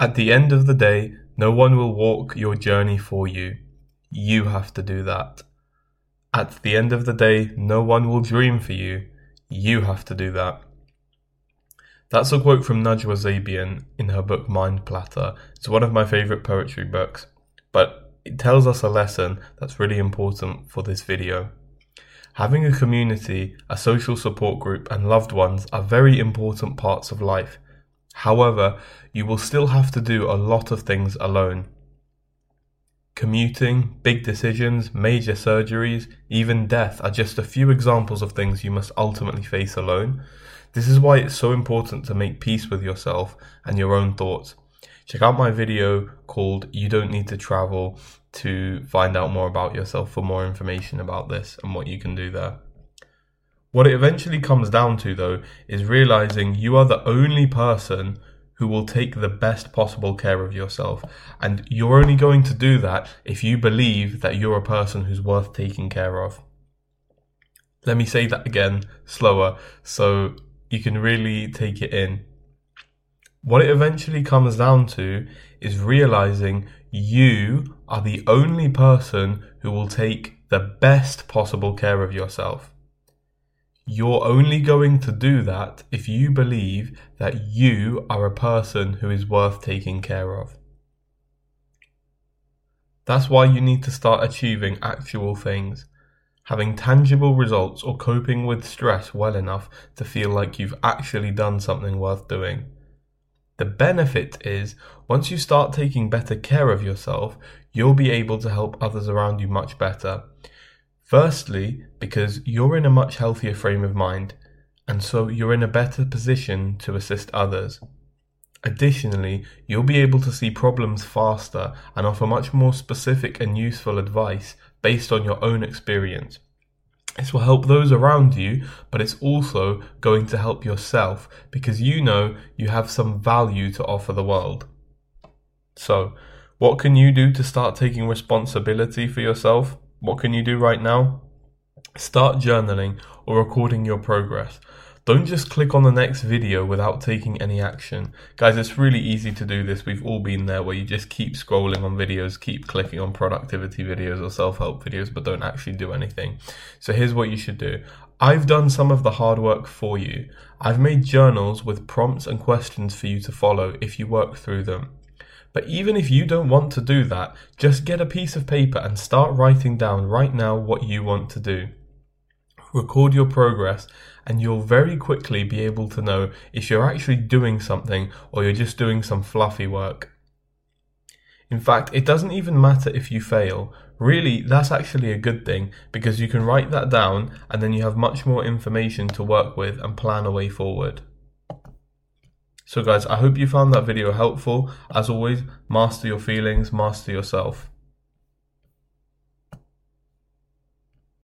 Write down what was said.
At the end of the day, no one will walk your journey for you. You have to do that. At the end of the day, no one will dream for you. You have to do that. That's a quote from Najwa Zebian in her book Mind Platter. It's one of my favorite poetry books, but it tells us a lesson that's really important for this video. Having a community, a social support group, and loved ones are very important parts of life. However, you will still have to do a lot of things alone. Commuting, big decisions, major surgeries, even death are just a few examples of things you must ultimately face alone. This is why it's so important to make peace with yourself and your own thoughts. Check out my video called You Don't Need to Travel to find out more about yourself for more information about this and what you can do there. What it eventually comes down to, though, is realizing you are the only person who will take the best possible care of yourself. And you're only going to do that if you believe that you're a person who's worth taking care of. Let me say that again slower so you can really take it in. What it eventually comes down to is realizing you are the only person who will take the best possible care of yourself. You're only going to do that if you believe that you are a person who is worth taking care of. That's why you need to start achieving actual things, having tangible results or coping with stress well enough to feel like you've actually done something worth doing. The benefit is once you start taking better care of yourself, you'll be able to help others around you much better. Firstly, because you're in a much healthier frame of mind, and so you're in a better position to assist others. Additionally, you'll be able to see problems faster and offer much more specific and useful advice based on your own experience. This will help those around you, but it's also going to help yourself because you know you have some value to offer the world. So, what can you do to start taking responsibility for yourself? What can you do right now? Start journaling or recording your progress. Don't just click on the next video without taking any action. Guys, it's really easy to do this. We've all been there where you just keep scrolling on videos, keep clicking on productivity videos or self help videos, but don't actually do anything. So here's what you should do. I've done some of the hard work for you. I've made journals with prompts and questions for you to follow if you work through them. But even if you don't want to do that, just get a piece of paper and start writing down right now what you want to do. Record your progress, and you'll very quickly be able to know if you're actually doing something or you're just doing some fluffy work. In fact, it doesn't even matter if you fail. Really, that's actually a good thing because you can write that down and then you have much more information to work with and plan a way forward. So guys, I hope you found that video helpful. As always, master your feelings, master yourself.